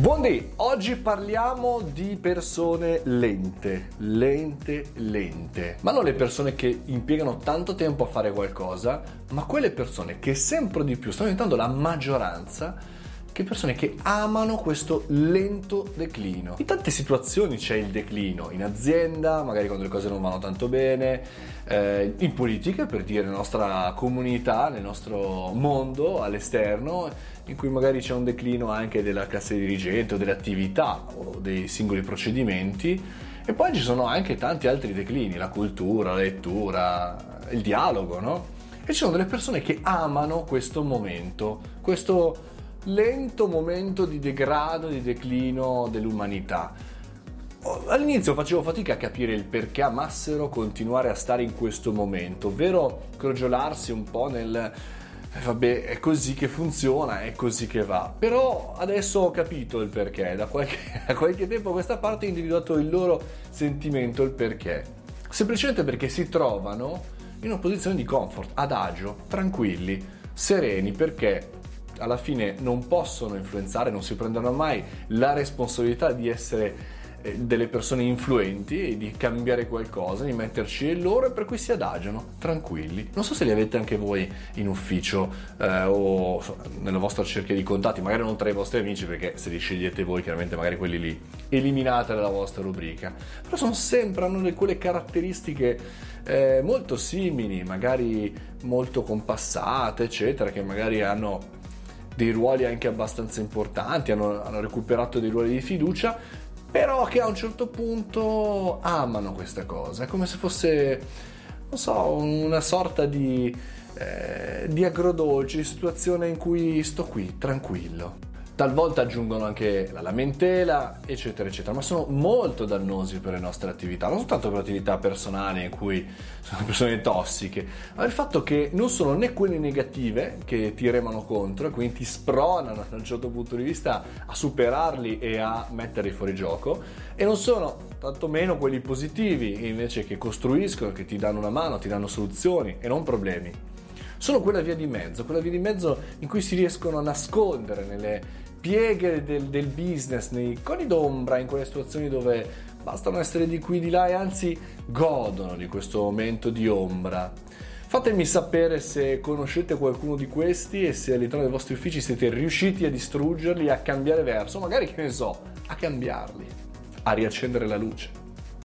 Buondì, oggi parliamo di persone lente, lente, lente. Ma non le persone che impiegano tanto tempo a fare qualcosa, ma quelle persone che sempre di più stanno diventando la maggioranza che persone che amano questo lento declino. In tante situazioni c'è il declino, in azienda, magari quando le cose non vanno tanto bene, eh, in politica, per dire, nella nostra comunità, nel nostro mondo all'esterno, in cui magari c'è un declino anche della classe dirigente o delle attività o dei singoli procedimenti. E poi ci sono anche tanti altri declini, la cultura, la lettura, il dialogo, no? E ci sono delle persone che amano questo momento, questo lento momento di degrado, di declino dell'umanità. All'inizio facevo fatica a capire il perché amassero continuare a stare in questo momento, ovvero crogiolarsi un po' nel eh, vabbè, è così che funziona, è così che va. Però adesso ho capito il perché, da qualche, da qualche tempo a questa parte ho individuato il loro sentimento, il perché. Semplicemente perché si trovano in una posizione di comfort, adagio, tranquilli, sereni, perché alla fine non possono influenzare, non si prendono mai la responsabilità di essere eh, delle persone influenti e di cambiare qualcosa, di metterci loro e per cui si adagiano, tranquilli. Non so se li avete anche voi in ufficio eh, o nella vostra cerchia di contatti, magari non tra i vostri amici perché se li scegliete voi chiaramente magari quelli lì eliminate dalla vostra rubrica, però sono sempre, hanno quelle caratteristiche eh, molto simili, magari molto compassate, eccetera, che magari hanno dei ruoli anche abbastanza importanti, hanno, hanno recuperato dei ruoli di fiducia, però che a un certo punto amano questa cosa, è come se fosse, non so, una sorta di, eh, di agrodolce, situazione in cui sto qui, tranquillo. Talvolta aggiungono anche la lamentela, eccetera, eccetera, ma sono molto dannosi per le nostre attività, non soltanto per attività personali in cui sono persone tossiche, ma il fatto che non sono né quelle negative che ti remano contro e quindi ti spronano da un certo punto di vista a superarli e a metterli fuori gioco, e non sono tantomeno quelli positivi invece che costruiscono, che ti danno una mano, ti danno soluzioni e non problemi. Sono quella via di mezzo, quella via di mezzo in cui si riescono a nascondere nelle pieghe del, del business, nei coni d'ombra, in quelle situazioni dove bastano essere di qui di là e anzi godono di questo momento di ombra. Fatemi sapere se conoscete qualcuno di questi e se all'interno dei vostri uffici siete riusciti a distruggerli, a cambiare verso, magari che ne so, a cambiarli, a riaccendere la luce.